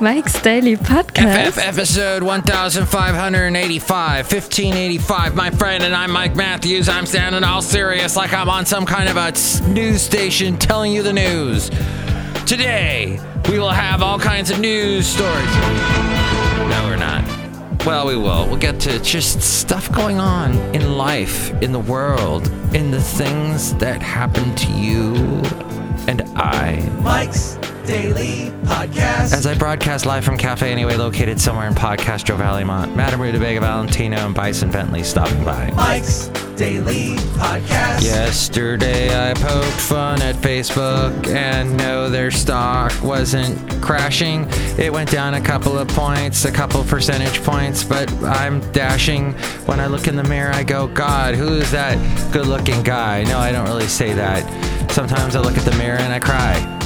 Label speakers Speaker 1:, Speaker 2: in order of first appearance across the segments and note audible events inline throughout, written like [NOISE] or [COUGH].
Speaker 1: Mike's Daily Podcast.
Speaker 2: FF episode 1585, 1585. My friend and I'm Mike Matthews. I'm standing all serious like I'm on some kind of a news station telling you the news. Today, we will have all kinds of news stories. No, we're not. Well, we will. We'll get to just stuff going on in life, in the world, in the things that happen to you and I.
Speaker 3: Mike's Daily Podcast.
Speaker 2: As I broadcast live from Cafe Anyway, located somewhere in Podcastro Valleymont, Madame Rutabaga Valentino and Bison Bentley stopping by.
Speaker 3: Mike's Daily Podcast.
Speaker 2: Yesterday I poked fun at Facebook and no, their stock wasn't crashing. It went down a couple of points, a couple percentage points, but I'm dashing. When I look in the mirror, I go, God, who is that good looking guy? No, I don't really say that. Sometimes I look at the mirror and I cry.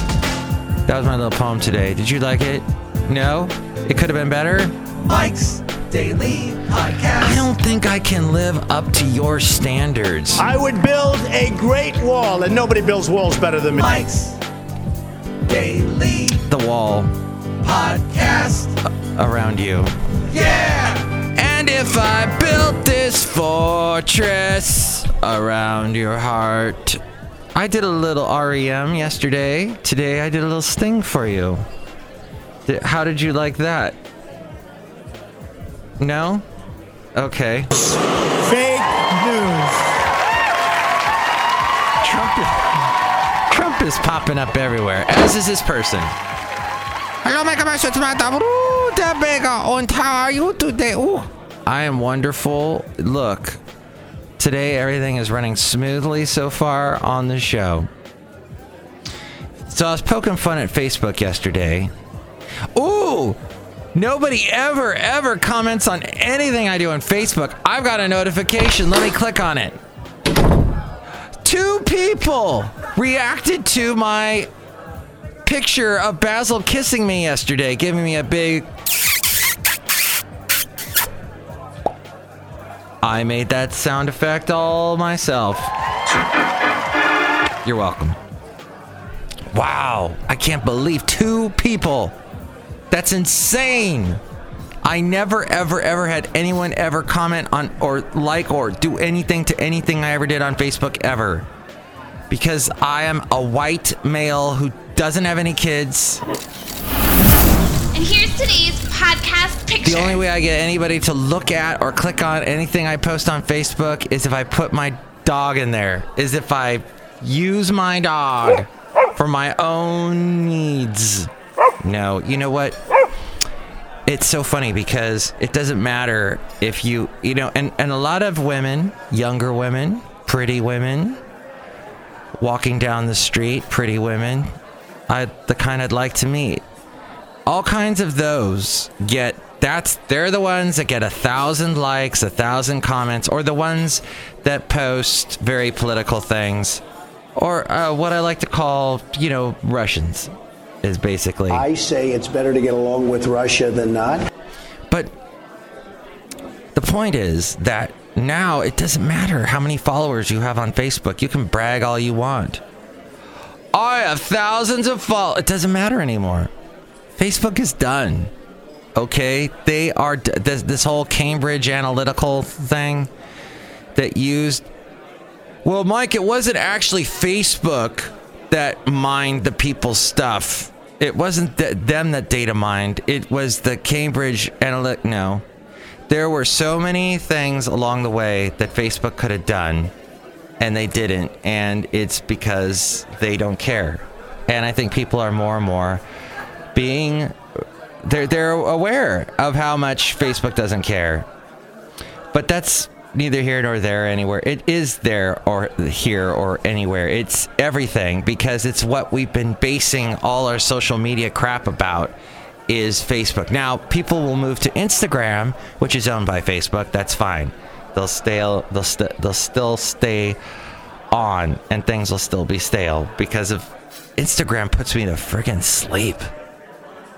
Speaker 2: That was my little poem today. Did you like it? No? It could have been better?
Speaker 3: Mike's Daily Podcast.
Speaker 2: I don't think I can live up to your standards.
Speaker 4: I would build a great wall, and nobody builds walls better than me.
Speaker 3: Mike's Daily
Speaker 2: The wall
Speaker 3: Podcast.
Speaker 2: around you.
Speaker 3: Yeah.
Speaker 2: And if I built this fortress around your heart, I did a little REM yesterday. Today I did a little sting for you. How did you like that? No? Okay.
Speaker 4: Fake news.
Speaker 2: Trump is, Trump is popping up everywhere, as is this person. Hello, my commercial tomato. How are you today? Ooh. I am wonderful. Look, today everything is running smoothly so far on the show. So I was poking fun at Facebook yesterday. Ooh, nobody ever, ever comments on anything I do on Facebook. I've got a notification. Let me click on it two people reacted to my picture of Basil kissing me yesterday, giving me a big. I made that sound effect all myself. You're welcome. Wow, I can't believe two people. That's insane. I never, ever, ever had anyone ever comment on or like or do anything to anything I ever did on Facebook ever. Because I am a white male who doesn't have any kids.
Speaker 5: And here's today's podcast picture.
Speaker 2: The only way I get anybody to look at or click on anything I post on Facebook is if I put my dog in there, is if I use my dog for my own needs. No, you know what? It's so funny because it doesn't matter if you, you know, and, and a lot of women, younger women, pretty women, walking down the street, pretty women, I the kind I'd like to meet all kinds of those get that's they're the ones that get a thousand likes a thousand comments or the ones that post very political things or uh, what i like to call you know russians is basically.
Speaker 6: I say it's better to get along with Russia than not.
Speaker 2: but the point is that now it doesn't matter how many followers you have on facebook. You can brag all you want. I have thousands of followers it doesn't matter anymore Facebook is done. Okay, they are this, this whole Cambridge Analytical thing that used. Well, Mike, it wasn't actually Facebook that mined the people's stuff. It wasn't th- them that data mined. It was the Cambridge Analytic. No, there were so many things along the way that Facebook could have done, and they didn't. And it's because they don't care. And I think people are more and more being they're they're aware of how much Facebook doesn't care. But that's neither here nor there anywhere. It is there or here or anywhere. It's everything because it's what we've been basing all our social media crap about is Facebook. Now, people will move to Instagram, which is owned by Facebook. That's fine. They'll stay they'll st- they'll still stay on and things will still be stale because of Instagram puts me to friggin' sleep.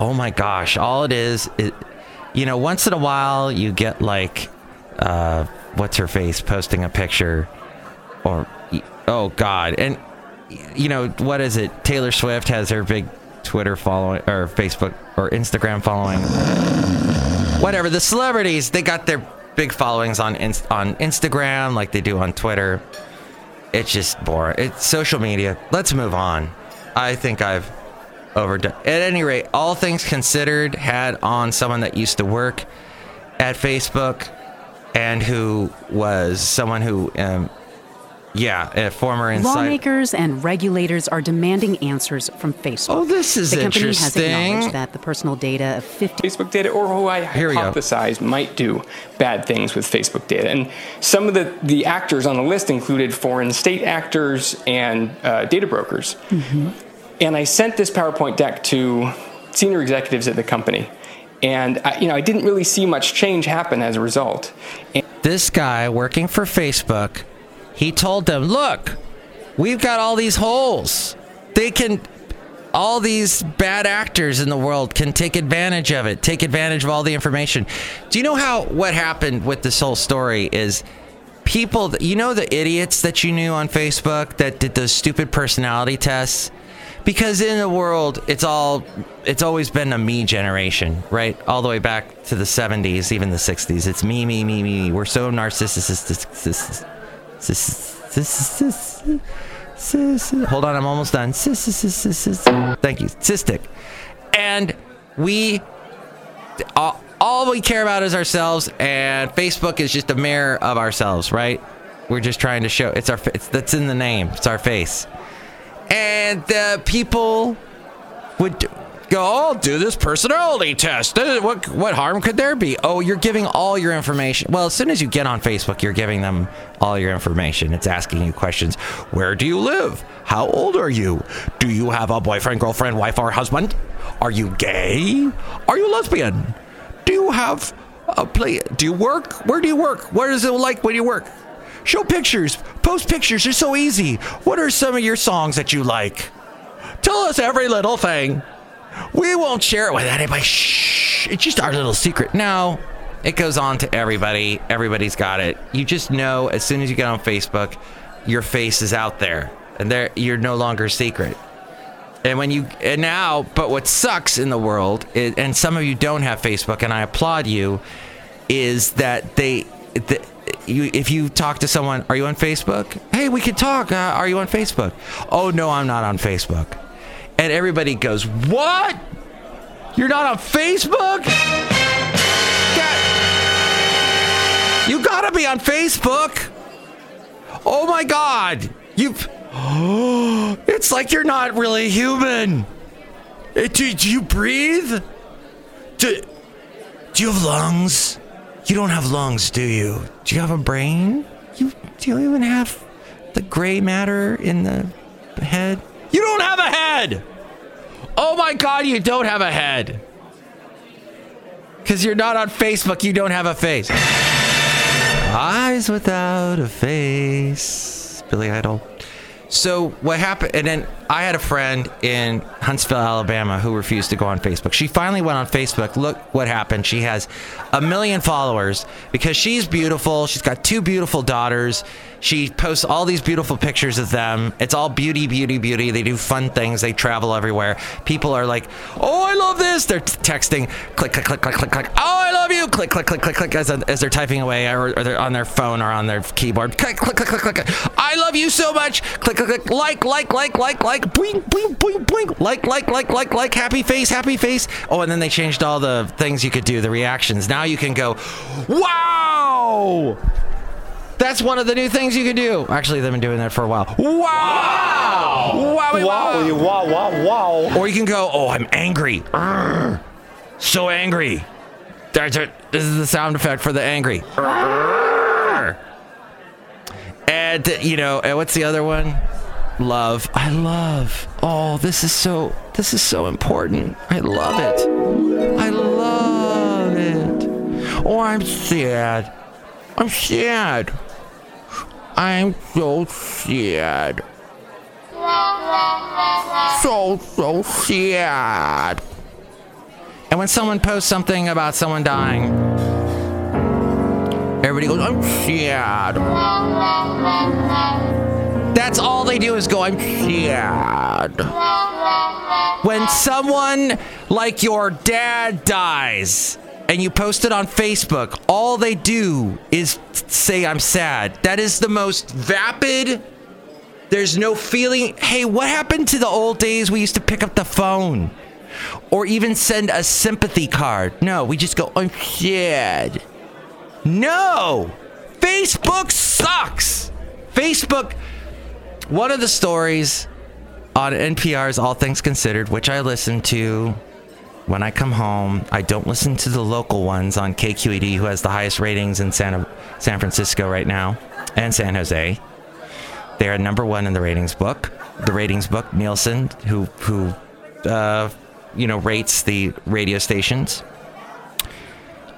Speaker 2: Oh my gosh, all it is, it, you know, once in a while you get like, uh, what's her face posting a picture, or, oh god, and you know what is it? Taylor Swift has her big Twitter following or Facebook or Instagram following. Whatever. The celebrities, they got their big followings on Inst- on Instagram like they do on Twitter. It's just boring. It's social media. Let's move on. I think I've overdone. At any rate, all things considered, had on someone that used to work at Facebook and who was someone who, um, yeah, a former inside.
Speaker 7: Lawmakers and regulators are demanding answers from Facebook.
Speaker 2: Oh, this is
Speaker 7: the company
Speaker 2: interesting.
Speaker 7: has acknowledged that the personal data of 50
Speaker 8: Facebook data or who I
Speaker 2: Here we
Speaker 8: hypothesize might do bad things with Facebook data. And some of the, the actors on the list included foreign state actors and uh, data brokers. And I sent this PowerPoint deck to senior executives at the company. And I, you know, I didn't really see much change happen as a result. And
Speaker 2: this guy working for Facebook, he told them, "Look, we've got all these holes. They can all these bad actors in the world can take advantage of it. Take advantage of all the information." Do you know how what happened with this whole story is people, you know the idiots that you knew on Facebook that did those stupid personality tests? Because in the world, it's all it's always been a me generation, right? All the way back to the 70s, even the 60s. It's me, me, me, me. We're so narcissistic. Hold on, I'm almost done. Thank you. Cystic. And we all, all we care about is ourselves and Facebook is just a mirror of ourselves, right? We're just trying to show it's our it's that's in the name. It's our face. And the people would go, "Oh, do this personality test. What what harm could there be?" Oh, you're giving all your information. Well, as soon as you get on Facebook, you're giving them all your information. It's asking you questions. Where do you live? How old are you? Do you have a boyfriend, girlfriend, wife, or husband? Are you gay? Are you lesbian? Do you have a play? Do you work? Where do you work? What is it like when you work? Show pictures. Post pictures. They're so easy. What are some of your songs that you like? Tell us every little thing. We won't share it with anybody. Shh. It's just our little secret. No, it goes on to everybody. Everybody's got it. You just know as soon as you get on Facebook, your face is out there, and there you're no longer secret. And when you and now, but what sucks in the world, is, and some of you don't have Facebook, and I applaud you, is that they, the, you, if you talk to someone, are you on Facebook? Hey, we could talk. Uh, are you on Facebook? Oh no, I'm not on Facebook. And everybody goes, what? You're not on Facebook? You gotta be on Facebook. Oh my God. You've. [GASPS] It's like you're not really human. Do, do you breathe? Do, do you have lungs? You don't have lungs, do you? Do you have a brain? You do you even have the gray matter in the head? You don't have a head. Oh my god, you don't have a head. Cuz you're not on Facebook, you don't have a face. Eyes without a face. Billy Idol. So what happened? And then I had a friend in Huntsville, Alabama, who refused to go on Facebook. She finally went on Facebook. Look what happened. She has a million followers because she's beautiful. She's got two beautiful daughters. She posts all these beautiful pictures of them. It's all beauty, beauty, beauty. They do fun things. They travel everywhere. People are like, "Oh, I love this." They're t- texting, click, click, click, click, click, click. Oh, I love you. Click, click, click, click, click, as, as they're typing away, or, or they're on their phone or on their keyboard. Click, click, click, click, click. I love you so much. Click, click, click. Like, like, like, like, like. Boing, boing, boing, boing. Like, like, like, like, like. Happy face, happy face. Oh, and then they changed all the things you could do, the reactions. Now you can go, wow. That's one of the new things you can do. Actually, they've been doing that for a while. Wow! Wow! Wow!
Speaker 4: Wow, wow, wow.
Speaker 2: Or you can go, oh, I'm angry. Arrgh. So angry. There's a- This is the sound effect for the angry. Arrgh. And, you know, and what's the other one? Love. I love. Oh, this is so, this is so important. I love it. I love it. Oh, I'm sad. I'm sad. I'm so sad. So, so sad. And when someone posts something about someone dying, everybody goes, I'm sad. That's all they do is go, I'm sad. When someone like your dad dies and you post it on Facebook, all they do is say, I'm sad. That is the most vapid. There's no feeling. Hey, what happened to the old days we used to pick up the phone? Or even send a sympathy card. No, we just go, I'm sad. No! Facebook sucks! Facebook. One of the stories on NPR's All Things Considered, which I listen to when I come home. I don't listen to the local ones on KQED, who has the highest ratings in San, San Francisco right now, and San Jose. They are number one in the ratings book. The ratings book, Nielsen, who who uh, you know rates the radio stations.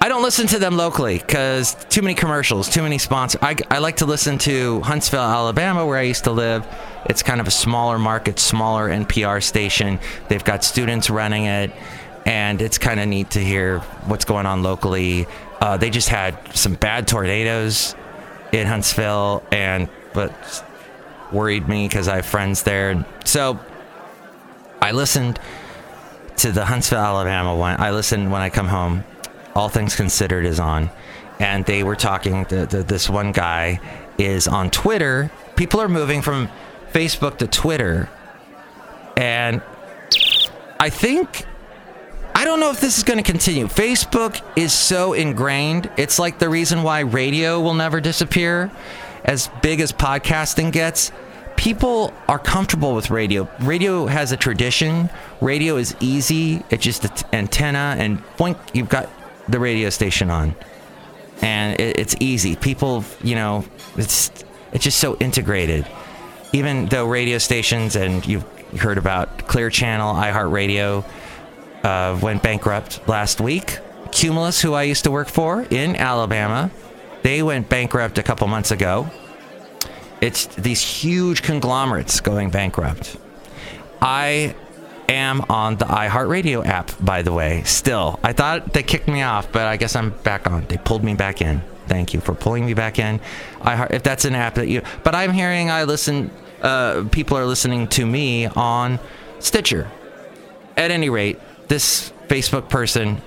Speaker 2: I don't listen to them locally because too many commercials, too many sponsors. I, I like to listen to Huntsville, Alabama, where I used to live. It's kind of a smaller market, smaller NPR station. They've got students running it, and it's kind of neat to hear what's going on locally. Uh, they just had some bad tornadoes in Huntsville, and but worried me because I have friends there. So I listened to the Huntsville, Alabama one. I listen when I come home. All Things Considered is on, and they were talking. The, the, this one guy is on Twitter. People are moving from Facebook to Twitter, and I think I don't know if this is going to continue. Facebook is so ingrained. It's like the reason why radio will never disappear, as big as podcasting gets people are comfortable with radio. Radio has a tradition. Radio is easy. It's just an antenna, and boink, you've got the radio station on, and it, it's easy. People, you know, it's it's just so integrated. Even though radio stations, and you've heard about Clear Channel, iHeartRadio, uh, went bankrupt last week. Cumulus, who I used to work for in Alabama, they went bankrupt a couple months ago. It's these huge conglomerates going bankrupt. I am on the iHeartRadio app, by the way, still. I thought they kicked me off, but I guess I'm back on. They pulled me back in. Thank you for pulling me back in. I, if that's an app that you, but I'm hearing I listen, uh, people are listening to me on Stitcher. At any rate, this Facebook person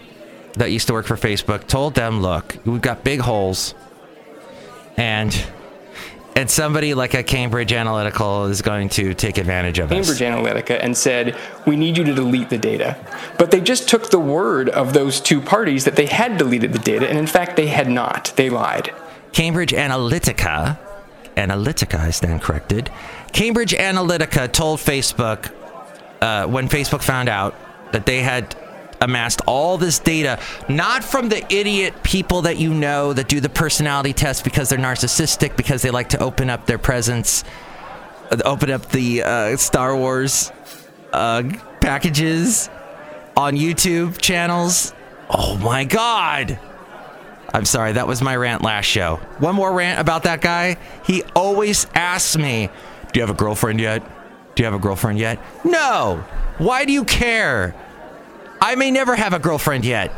Speaker 2: that used to work for Facebook told them, look, we've got big holes and and somebody like a Cambridge Analytical is going to take advantage of us.
Speaker 8: Cambridge us. Analytica and said, "We need you to delete the data." But they just took the word of those two parties that they had deleted the data, and in fact, they had not. They lied.
Speaker 2: Cambridge Analytica, Analytica, I stand corrected. Cambridge Analytica told Facebook uh, when Facebook found out that they had amassed all this data, not from the idiot people that you know that do the personality test because they're narcissistic, because they like to open up their presents, uh, open up the uh, Star Wars uh, packages on YouTube channels. Oh my God. I'm sorry, that was my rant last show. One more rant about that guy. He always asks me, Do you have a girlfriend yet? Do you have a girlfriend yet? No. Why do you care? I may never have a girlfriend yet.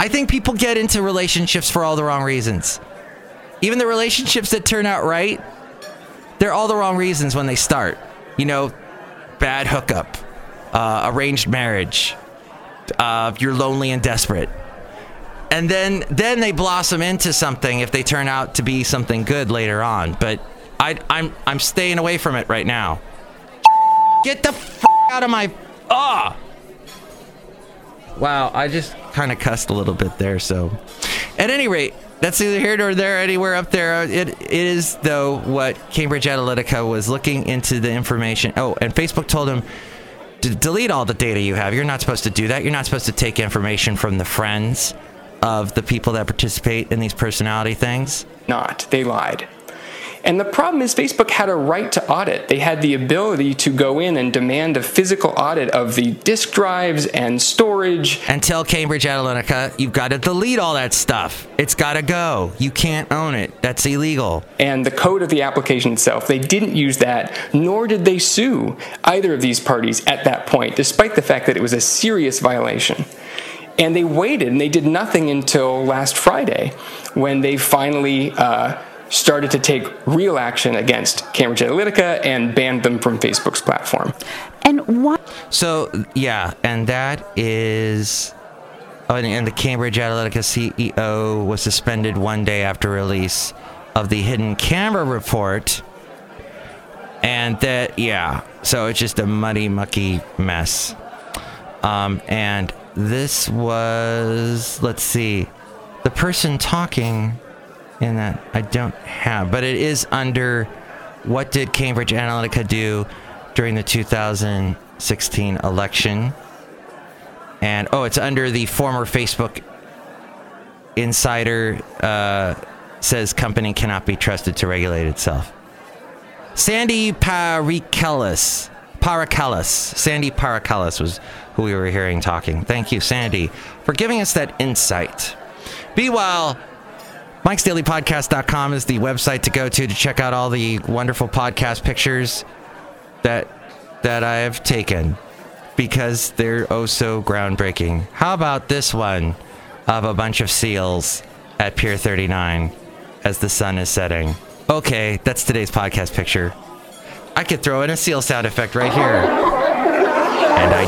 Speaker 2: I think people get into relationships for all the wrong reasons. Even the relationships that turn out right, they're all the wrong reasons when they start. You know, bad hookup, uh, arranged marriage, uh, you're lonely and desperate. And then, then they blossom into something if they turn out to be something good later on. But I, I'm, I'm staying away from it right now. Get the f- out of my. Ah! Wow, I just kind of cussed a little bit there. So, at any rate, that's either here nor there, anywhere up there. It, it is, though, what Cambridge Analytica was looking into the information. Oh, and Facebook told him to delete all the data you have. You're not supposed to do that. You're not supposed to take information from the friends of the people that participate in these personality things.
Speaker 8: Not. They lied. And the problem is, Facebook had a right to audit. They had the ability to go in and demand a physical audit of the disk drives and storage.
Speaker 2: And tell Cambridge Analytica, you've got to delete all that stuff. It's got to go. You can't own it. That's illegal.
Speaker 8: And the code of the application itself, they didn't use that, nor did they sue either of these parties at that point, despite the fact that it was a serious violation. And they waited and they did nothing until last Friday when they finally. Uh, started to take real action against Cambridge Analytica and banned them from Facebook's platform.
Speaker 7: And what?
Speaker 2: So yeah, and that is. Oh, and, and the Cambridge Analytica CEO was suspended one day after release of the hidden camera report. And that, yeah, so it's just a muddy, mucky mess. Um, and this was, let's see, the person talking that I don't have, but it is under what did Cambridge Analytica do during the 2016 election? And oh, it's under the former Facebook insider uh, says company cannot be trusted to regulate itself. Sandy Parikelis. Parakalis. Sandy Parakalis was who we were hearing talking. Thank you, Sandy, for giving us that insight. Meanwhile, Mike'sDailyPodcast.com is the website to go to to check out all the wonderful podcast pictures that that I have taken because they're oh so groundbreaking. How about this one of a bunch of seals at Pier 39 as the sun is setting? Okay, that's today's podcast picture. I could throw in a seal sound effect right here. And I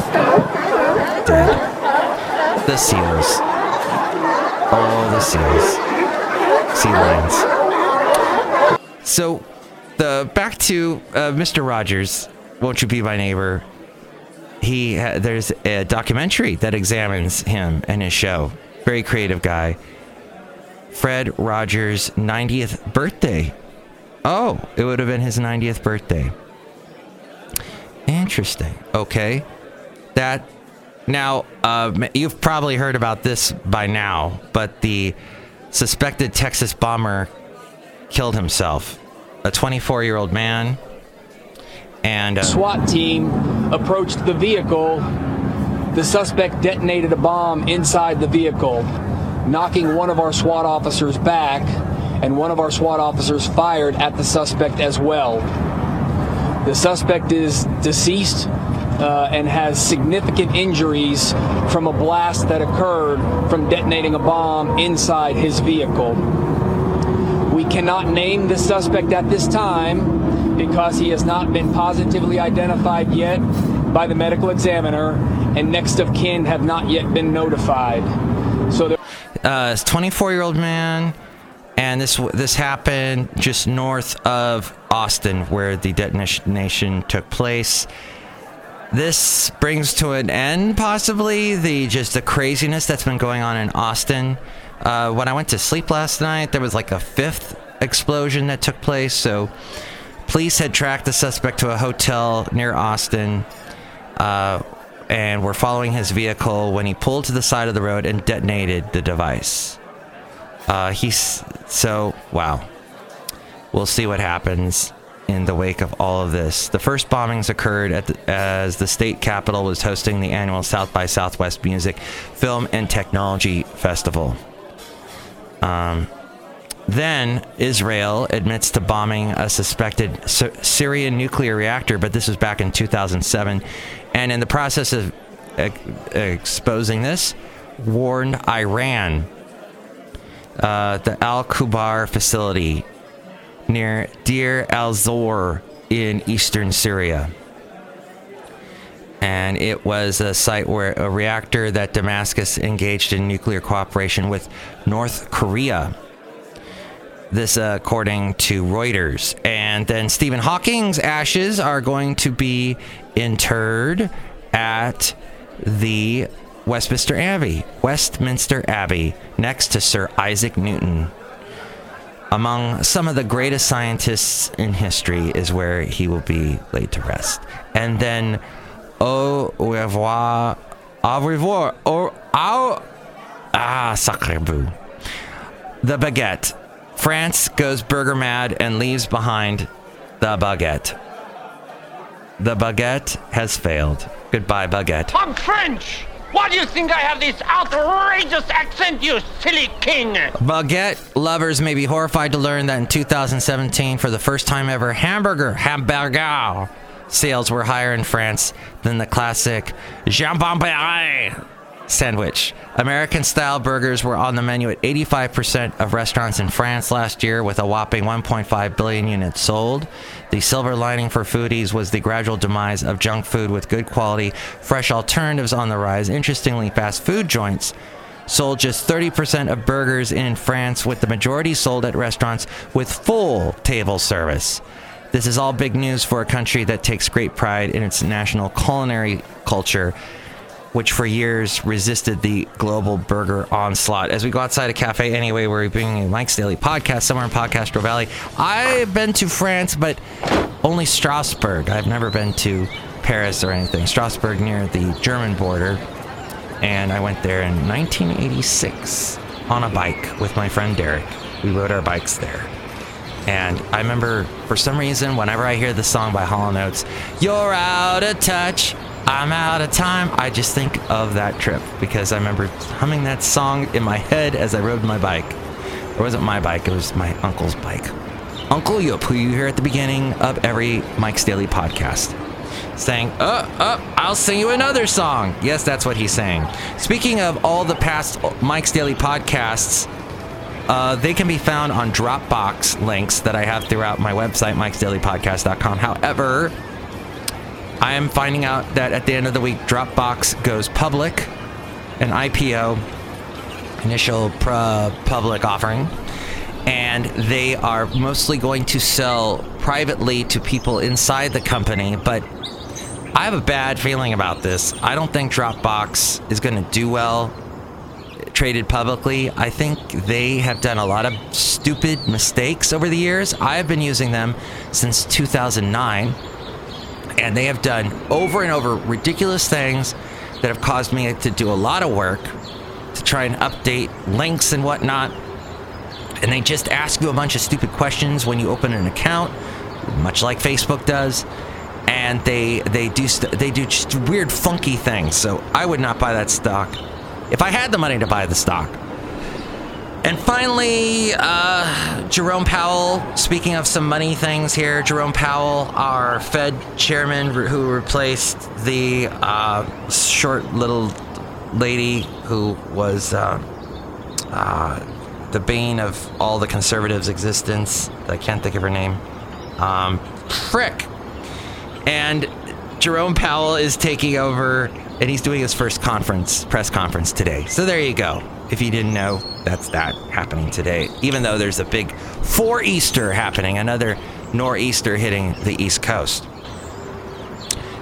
Speaker 2: did. The seals. Oh, the seals. Sea lions. So, the back to uh, Mr. Rogers. Won't you be my neighbor? He there's a documentary that examines him and his show. Very creative guy. Fred Rogers' 90th birthday. Oh, it would have been his 90th birthday. Interesting. Okay. That now uh, you've probably heard about this by now, but the suspected Texas bomber killed himself. A 24-year-old man and uh,
Speaker 9: SWAT team approached the vehicle. The suspect detonated a bomb inside the vehicle, knocking one of our SWAT officers back, and one of our SWAT officers fired at the suspect as well. The suspect is deceased uh, and has significant injuries from a blast that occurred from detonating a bomb inside his vehicle. We cannot name the suspect at this time because he has not been positively identified yet by the medical examiner, and next of kin have not yet been notified. So, there-
Speaker 2: uh, 24 year old man, and this this happened just north of Austin, where the detonation took place. This brings to an end, possibly the just the craziness that's been going on in Austin. Uh, when I went to sleep last night, there was like a fifth explosion that took place. So, police had tracked the suspect to a hotel near Austin. Uh, and were following his vehicle when he pulled to the side of the road and detonated the device. Uh, he's so wow. We'll see what happens in the wake of all of this. The first bombings occurred the, as the state capitol was hosting the annual South by Southwest Music, Film, and Technology Festival. Um, then Israel admits to bombing a suspected Sy- Syrian nuclear reactor, but this was back in 2007. And in the process of ex- exposing this, warned Iran. Uh, the Al Kubar facility near Deir al Zor in eastern Syria. And it was a site where a reactor that Damascus engaged in nuclear cooperation with North Korea. This, uh, according to Reuters. And then Stephen Hawking's ashes are going to be interred at the Westminster Abbey, Westminster Abbey, next to Sir Isaac Newton. Among some of the greatest scientists in history is where he will be laid to rest. And then, au revoir, au revoir, au, au ah, sacre bleu. The baguette. France goes burger mad and leaves behind the baguette. The baguette has failed. Goodbye, baguette.
Speaker 10: I'm French! Why do you think I have this outrageous accent, you silly king?
Speaker 2: Baguette lovers may be horrified to learn that in 2017, for the first time ever, hamburger, hamburger sales were higher in France than the classic jambon sandwich. American style burgers were on the menu at 85% of restaurants in France last year, with a whopping 1.5 billion units sold. The silver lining for foodies was the gradual demise of junk food with good quality, fresh alternatives on the rise. Interestingly, fast food joints sold just 30% of burgers in France, with the majority sold at restaurants with full table service. This is all big news for a country that takes great pride in its national culinary culture, which for years resisted the global burger onslaught. As we go outside a cafe anyway, we're a Mike's Daily podcast somewhere in Podcastro Valley. I've been to France, but only Strasbourg. I've never been to Paris or anything. Strasbourg near the German border. And I went there in 1986 on a bike with my friend Derek. We rode our bikes there. And I remember, for some reason, whenever I hear the song by Hall & Oates, "You're out of touch, I'm out of time," I just think of that trip because I remember humming that song in my head as I rode my bike. It wasn't my bike; it was my uncle's bike. Uncle Yup, who you hear at the beginning of every Mike's Daily podcast, saying, "Uh, uh, I'll sing you another song." Yes, that's what he's saying. Speaking of all the past Mike's Daily podcasts. Uh, they can be found on Dropbox links that I have throughout my website, mikesdailypodcast.com. However, I am finding out that at the end of the week, Dropbox goes public, an IPO, initial public offering, and they are mostly going to sell privately to people inside the company. But I have a bad feeling about this. I don't think Dropbox is going to do well traded publicly. I think they have done a lot of stupid mistakes over the years. I have been using them since 2009, and they have done over and over ridiculous things that have caused me to do a lot of work to try and update links and whatnot. And they just ask you a bunch of stupid questions when you open an account, much like Facebook does. And they they do st- they do just weird, funky things. So I would not buy that stock if I had the money to buy the stock. And finally, uh, Jerome Powell. Speaking of some money things here, Jerome Powell, our Fed chairman who replaced the uh, short little lady who was uh, uh, the bane of all the conservatives' existence. I can't think of her name. Um, frick. And Jerome Powell is taking over and he's doing his first conference, press conference today. So there you go. If you didn't know, that's that happening today. Even though there's a big four Easter happening, another nor'easter hitting the East Coast.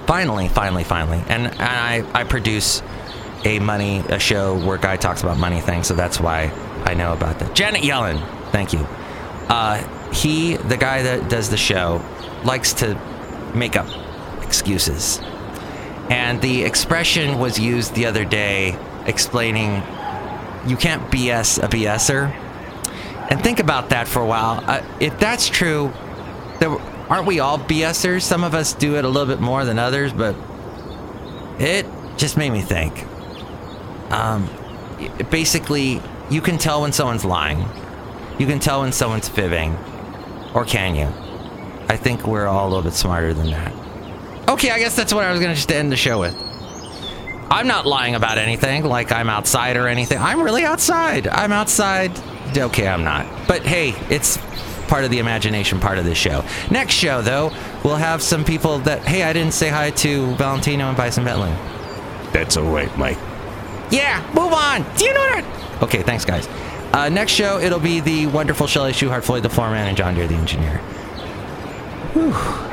Speaker 2: Finally, finally, finally, and, and I, I produce a money a show where guy talks about money things, so that's why I know about that. Janet Yellen, thank you. Uh, he, the guy that does the show, likes to make up excuses and the expression was used the other day explaining you can't BS a BSer. And think about that for a while. Uh, if that's true, there, aren't we all BSers? Some of us do it a little bit more than others, but it just made me think. Um, basically, you can tell when someone's lying. You can tell when someone's fibbing. Or can you? I think we're all a little bit smarter than that. Okay, I guess that's what I was gonna just end the show with. I'm not lying about anything, like I'm outside or anything. I'm really outside. I'm outside. Okay, I'm not. But hey, it's part of the imagination part of this show. Next show, though, we'll have some people that, hey, I didn't say hi to Valentino and Bison Bentley.
Speaker 4: That's all right, Mike.
Speaker 2: Yeah, move on. Do you know that? Okay, thanks, guys. Uh, next show, it'll be the wonderful Shelley Shuhart, Floyd the Foreman, and John Deere the Engineer. Whew.